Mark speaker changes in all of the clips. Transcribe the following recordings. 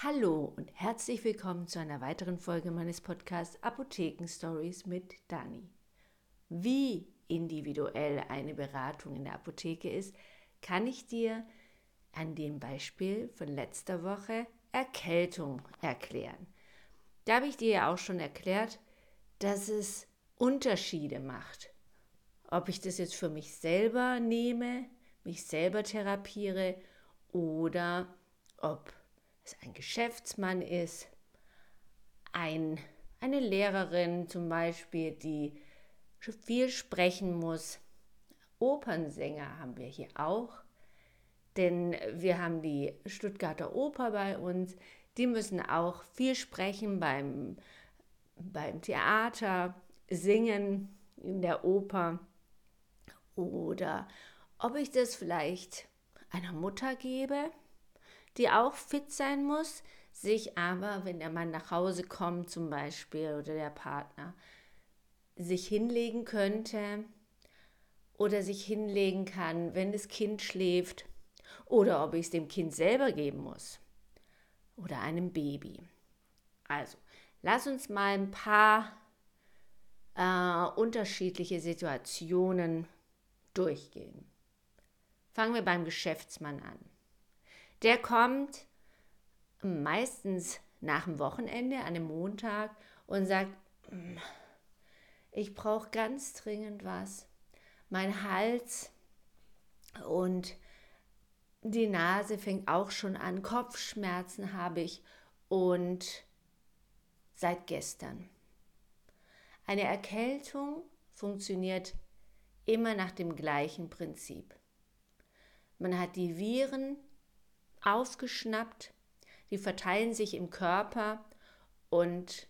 Speaker 1: Hallo und herzlich willkommen zu einer weiteren Folge meines Podcasts Apotheken Stories mit Dani. Wie individuell eine Beratung in der Apotheke ist, kann ich dir an dem Beispiel von letzter Woche Erkältung erklären. Da habe ich dir ja auch schon erklärt, dass es Unterschiede macht. Ob ich das jetzt für mich selber nehme, mich selber therapiere oder ob es ein Geschäftsmann ist, ein, eine Lehrerin zum Beispiel, die viel sprechen muss. Opernsänger haben wir hier auch, denn wir haben die Stuttgarter Oper bei uns. Die müssen auch viel sprechen beim, beim Theater, singen in der Oper. Oder ob ich das vielleicht einer Mutter gebe, die auch fit sein muss, sich aber, wenn der Mann nach Hause kommt zum Beispiel oder der Partner, sich hinlegen könnte oder sich hinlegen kann, wenn das Kind schläft oder ob ich es dem Kind selber geben muss oder einem Baby. Also, lass uns mal ein paar äh, unterschiedliche Situationen durchgehen. Fangen wir beim Geschäftsmann an. Der kommt meistens nach dem Wochenende, an einem Montag und sagt, hm, ich brauche ganz dringend was. Mein Hals und die Nase fängt auch schon an, Kopfschmerzen habe ich und seit gestern. Eine Erkältung funktioniert immer nach dem gleichen Prinzip. Man hat die Viren aufgeschnappt, die verteilen sich im Körper und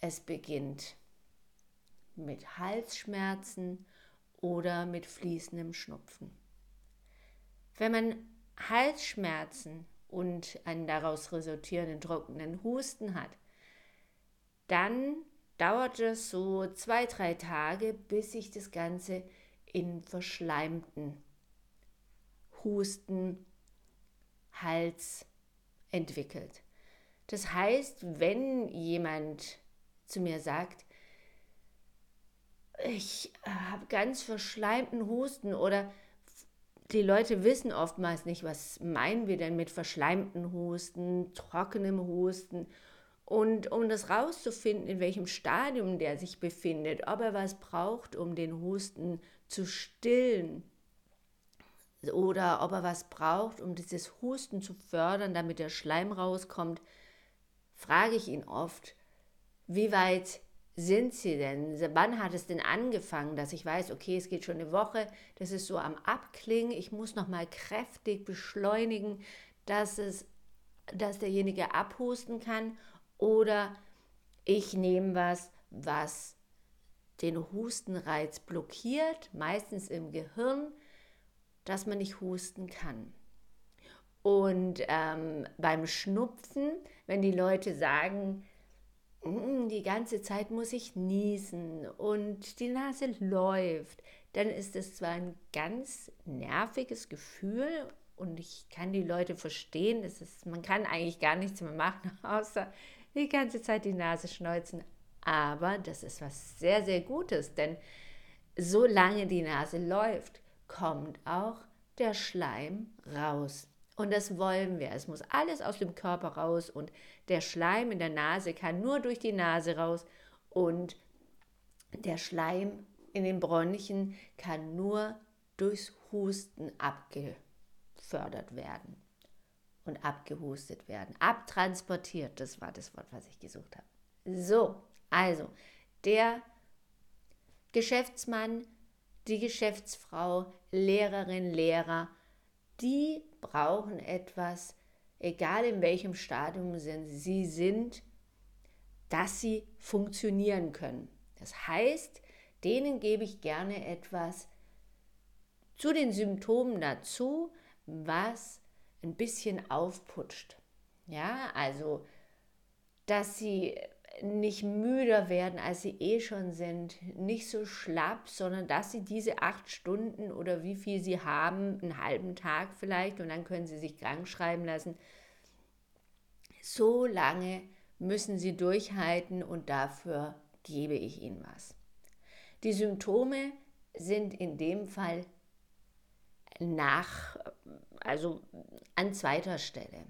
Speaker 1: es beginnt mit Halsschmerzen oder mit fließendem Schnupfen. Wenn man Halsschmerzen und einen daraus resultierenden trockenen Husten hat, dann dauert es so zwei, drei Tage, bis sich das Ganze in verschleimten Husten Hals entwickelt. Das heißt, wenn jemand zu mir sagt, ich habe ganz verschleimten Husten oder die Leute wissen oftmals nicht, was meinen wir denn mit verschleimten Husten, trockenem Husten. Und um das rauszufinden, in welchem Stadium der sich befindet, ob er was braucht, um den Husten zu stillen, oder ob er was braucht, um dieses Husten zu fördern, damit der Schleim rauskommt, frage ich ihn oft, wie weit sind Sie denn? Wann hat es denn angefangen, dass ich weiß, okay, es geht schon eine Woche, das ist so am Abklingen, ich muss noch mal kräftig beschleunigen, dass es dass derjenige abhusten kann oder ich nehme was, was den Hustenreiz blockiert, meistens im Gehirn, dass man nicht husten kann. Und ähm, beim Schnupfen, wenn die Leute sagen, die ganze Zeit muss ich niesen und die Nase läuft, dann ist es zwar ein ganz nerviges Gefühl und ich kann die Leute verstehen, es ist, man kann eigentlich gar nichts mehr machen, außer die ganze Zeit die Nase schneuzen. Aber das ist was sehr, sehr Gutes, denn solange die Nase läuft, kommt auch der Schleim raus. Und das wollen wir. Es muss alles aus dem Körper raus und der Schleim in der Nase kann nur durch die Nase raus und der Schleim in den Bronchien kann nur durchs Husten abgefördert werden und abgehustet werden. Abtransportiert, das war das Wort, was ich gesucht habe. So, also der Geschäftsmann die Geschäftsfrau, Lehrerin, Lehrer, die brauchen etwas, egal in welchem Stadium sie sind, dass sie funktionieren können. Das heißt, denen gebe ich gerne etwas zu den Symptomen dazu, was ein bisschen aufputscht. Ja, also, dass sie nicht müder werden, als sie eh schon sind, nicht so schlapp, sondern dass sie diese acht Stunden oder wie viel sie haben, einen halben Tag vielleicht, und dann können sie sich krank schreiben lassen, So lange müssen sie durchhalten und dafür gebe ich ihnen was. Die Symptome sind in dem Fall nach, also an zweiter Stelle.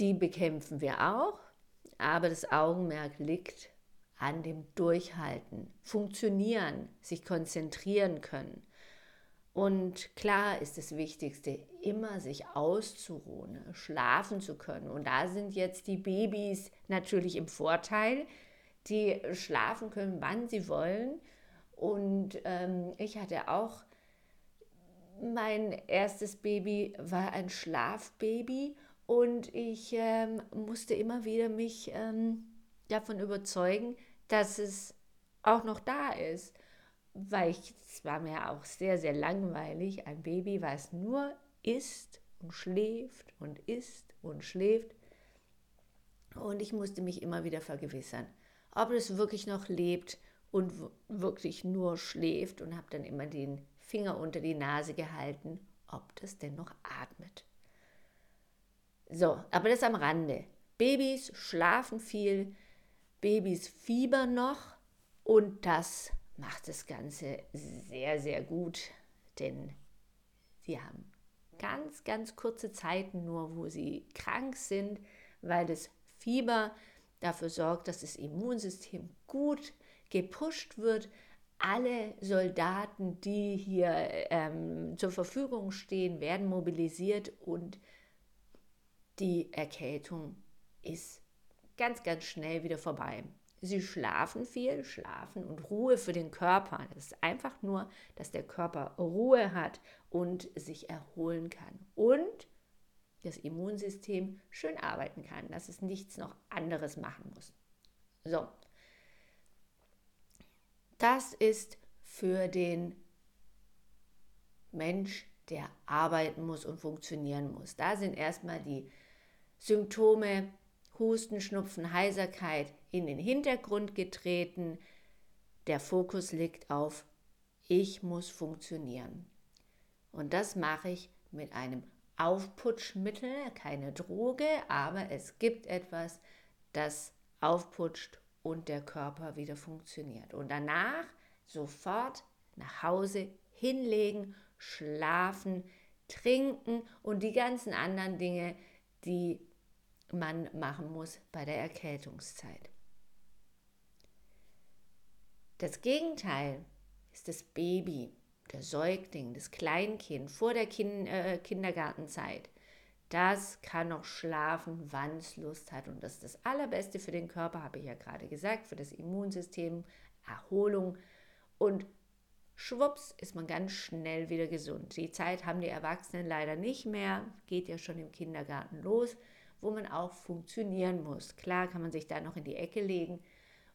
Speaker 1: Die bekämpfen wir auch, aber das Augenmerk liegt an dem Durchhalten, funktionieren, sich konzentrieren können. Und klar ist das Wichtigste, immer sich auszuruhen, schlafen zu können. Und da sind jetzt die Babys natürlich im Vorteil, die schlafen können, wann sie wollen. Und ähm, ich hatte auch, mein erstes Baby war ein Schlafbaby und ich ähm, musste immer wieder mich ähm, davon überzeugen, dass es auch noch da ist. Weil ich, es war mir auch sehr, sehr langweilig, ein Baby, was nur isst und schläft und isst und schläft. Und ich musste mich immer wieder vergewissern, ob es wirklich noch lebt und wirklich nur schläft und habe dann immer den Finger unter die Nase gehalten, ob das denn noch atmet. So, aber das am Rande. Babys schlafen viel, Babys fiebern noch und das macht das Ganze sehr, sehr gut, denn sie haben ganz, ganz kurze Zeiten nur, wo sie krank sind, weil das Fieber dafür sorgt, dass das Immunsystem gut gepusht wird. Alle Soldaten, die hier ähm, zur Verfügung stehen, werden mobilisiert und die Erkältung ist ganz, ganz schnell wieder vorbei. Sie schlafen viel, schlafen und Ruhe für den Körper. Das ist einfach nur, dass der Körper Ruhe hat und sich erholen kann. Und das Immunsystem schön arbeiten kann, dass es nichts noch anderes machen muss. So, das ist für den Mensch, der arbeiten muss und funktionieren muss. Da sind erstmal die Symptome Husten, Schnupfen, Heiserkeit in den Hintergrund getreten. Der Fokus liegt auf ich muss funktionieren. Und das mache ich mit einem Aufputschmittel, keine Droge, aber es gibt etwas, das aufputscht und der Körper wieder funktioniert. Und danach sofort nach Hause hinlegen, schlafen, trinken und die ganzen anderen Dinge, die man machen muss bei der Erkältungszeit. Das Gegenteil ist das Baby, der Säugling, das Kleinkind vor der kind, äh, Kindergartenzeit. Das kann noch schlafen, wann es Lust hat. Und das ist das Allerbeste für den Körper, habe ich ja gerade gesagt, für das Immunsystem, Erholung. Und schwupps ist man ganz schnell wieder gesund. Die Zeit haben die Erwachsenen leider nicht mehr, geht ja schon im Kindergarten los wo man auch funktionieren muss. Klar kann man sich da noch in die Ecke legen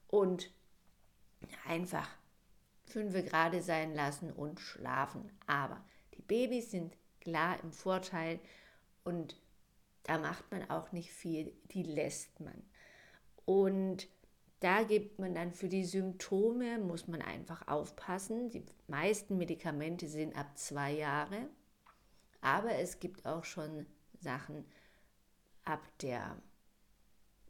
Speaker 1: und einfach fünf gerade sein lassen und schlafen. Aber die Babys sind klar im Vorteil und da macht man auch nicht viel, die lässt man. Und da gibt man dann für die Symptome, muss man einfach aufpassen. Die meisten Medikamente sind ab zwei Jahre, aber es gibt auch schon Sachen, ab der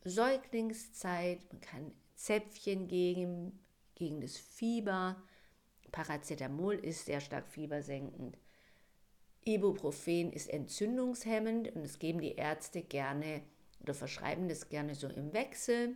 Speaker 1: Säuglingszeit. Man kann Zäpfchen geben gegen das Fieber. Paracetamol ist sehr stark fiebersenkend. Ibuprofen ist entzündungshemmend und das geben die Ärzte gerne oder verschreiben das gerne so im Wechsel.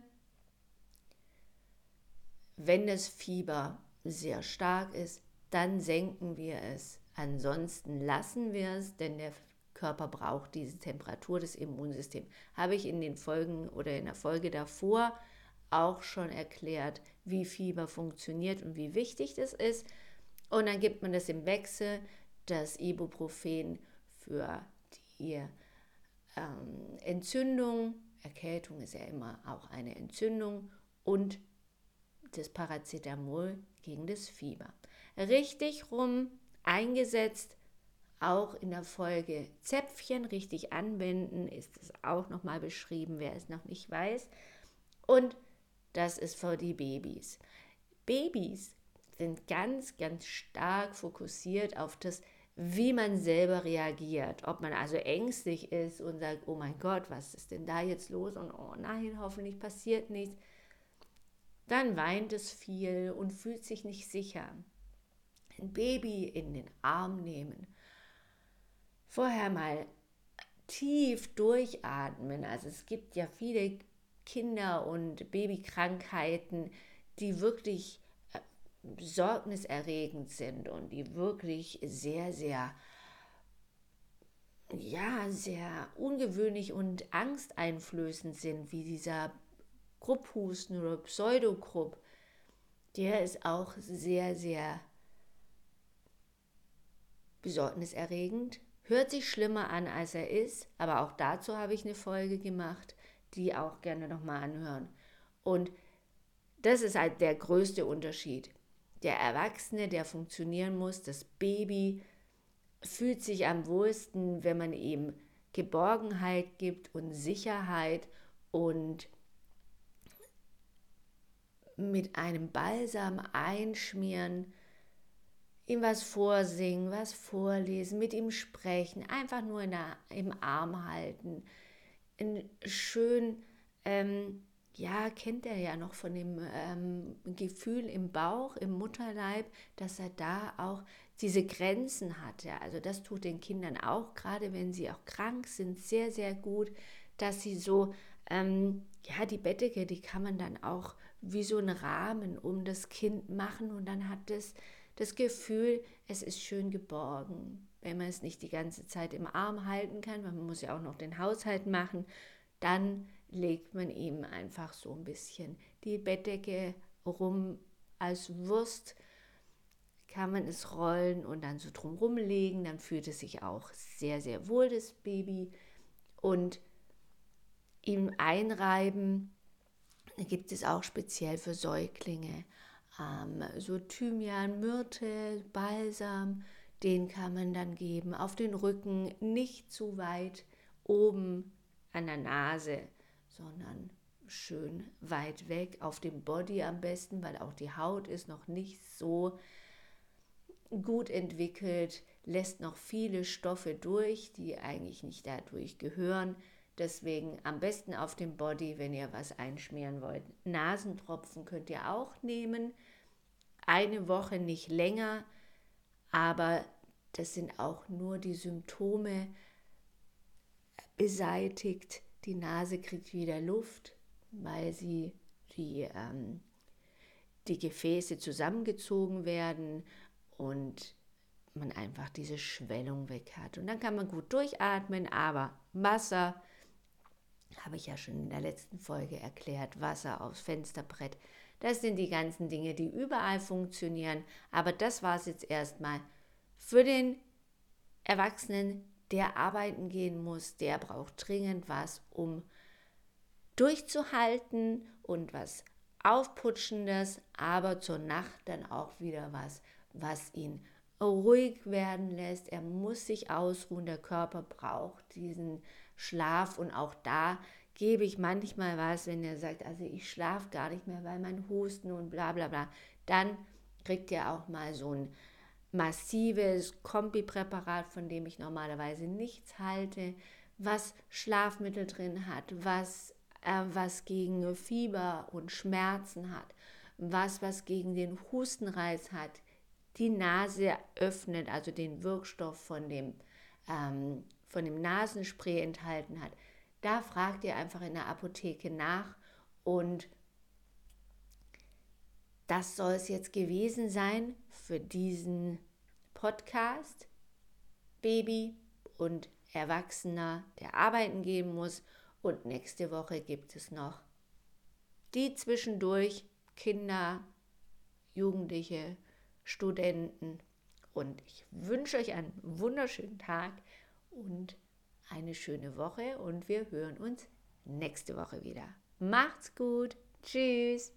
Speaker 1: Wenn das Fieber sehr stark ist, dann senken wir es. Ansonsten lassen wir es, denn der Körper braucht diese Temperatur des Immunsystems. Habe ich in den Folgen oder in der Folge davor auch schon erklärt, wie Fieber funktioniert und wie wichtig das ist. Und dann gibt man das im Wechsel, das Ibuprofen für die ähm, Entzündung, Erkältung ist ja immer auch eine Entzündung und das Paracetamol gegen das Fieber. Richtig rum eingesetzt auch in der Folge Zäpfchen richtig anwenden, ist es auch nochmal beschrieben, wer es noch nicht weiß. Und das ist für die Babys. Babys sind ganz, ganz stark fokussiert auf das wie man selber reagiert. Ob man also ängstlich ist und sagt, oh mein Gott, was ist denn da jetzt los? Und oh nein, hoffentlich passiert nichts. Dann weint es viel und fühlt sich nicht sicher. Ein Baby in den Arm nehmen. Vorher mal tief durchatmen. Also es gibt ja viele Kinder- und Babykrankheiten, die wirklich äh, besorgniserregend sind und die wirklich sehr, sehr, ja, sehr ungewöhnlich und angsteinflößend sind, wie dieser Grupphusten oder Pseudogrupp. Der ist auch sehr, sehr besorgniserregend. Hört sich schlimmer an, als er ist, aber auch dazu habe ich eine Folge gemacht, die auch gerne nochmal anhören. Und das ist halt der größte Unterschied. Der Erwachsene, der funktionieren muss, das Baby fühlt sich am wohlsten, wenn man ihm Geborgenheit gibt und Sicherheit und mit einem Balsam einschmieren, ihm was vorsingen, was vorlesen, mit ihm sprechen, einfach nur der, im Arm halten, schön ähm, ja, kennt er ja noch von dem ähm, Gefühl im Bauch, im Mutterleib, dass er da auch diese Grenzen hat. Ja. Also das tut den Kindern auch, gerade wenn sie auch krank sind, sehr, sehr gut, dass sie so, ähm, ja, die Bettdecke, die kann man dann auch wie so einen Rahmen um das Kind machen und dann hat es das Gefühl, es ist schön geborgen. Wenn man es nicht die ganze Zeit im Arm halten kann, man muss ja auch noch den Haushalt machen, dann legt man ihm einfach so ein bisschen die Bettdecke rum als Wurst, kann man es rollen und dann so drumherum legen, dann fühlt es sich auch sehr, sehr wohl, das Baby. Und ihm einreiben, gibt es auch speziell für Säuglinge. So Thymian, Myrte, Balsam, den kann man dann geben. Auf den Rücken, nicht zu weit oben an der Nase sondern schön weit weg auf dem Body am besten, weil auch die Haut ist noch nicht so gut entwickelt, lässt noch viele Stoffe durch, die eigentlich nicht dadurch gehören. Deswegen am besten auf dem Body, wenn ihr was einschmieren wollt. Nasentropfen könnt ihr auch nehmen. Eine Woche nicht länger, aber das sind auch nur die Symptome beseitigt die Nase kriegt wieder Luft, weil sie die, ähm, die Gefäße zusammengezogen werden und man einfach diese Schwellung weg hat. Und dann kann man gut durchatmen, aber Wasser, habe ich ja schon in der letzten Folge erklärt, Wasser aufs Fensterbrett, das sind die ganzen Dinge, die überall funktionieren. Aber das war es jetzt erstmal für den Erwachsenen, der arbeiten gehen muss, der braucht dringend was, um durchzuhalten und was Aufputschendes, aber zur Nacht dann auch wieder was, was ihn ruhig werden lässt. Er muss sich ausruhen, der Körper braucht diesen Schlaf und auch da gebe ich manchmal was, wenn er sagt, also ich schlafe gar nicht mehr, weil mein Husten und bla bla bla, dann kriegt er auch mal so ein massives Kombipräparat, von dem ich normalerweise nichts halte, was Schlafmittel drin hat, was, äh, was gegen Fieber und Schmerzen hat, was was gegen den Hustenreiz hat, die Nase öffnet, also den Wirkstoff von dem, ähm, von dem Nasenspray enthalten hat. Da fragt ihr einfach in der Apotheke nach und das soll es jetzt gewesen sein für diesen Podcast. Baby und Erwachsener, der arbeiten gehen muss. Und nächste Woche gibt es noch die zwischendurch Kinder, Jugendliche, Studenten. Und ich wünsche euch einen wunderschönen Tag und eine schöne Woche. Und wir hören uns nächste Woche wieder. Macht's gut. Tschüss.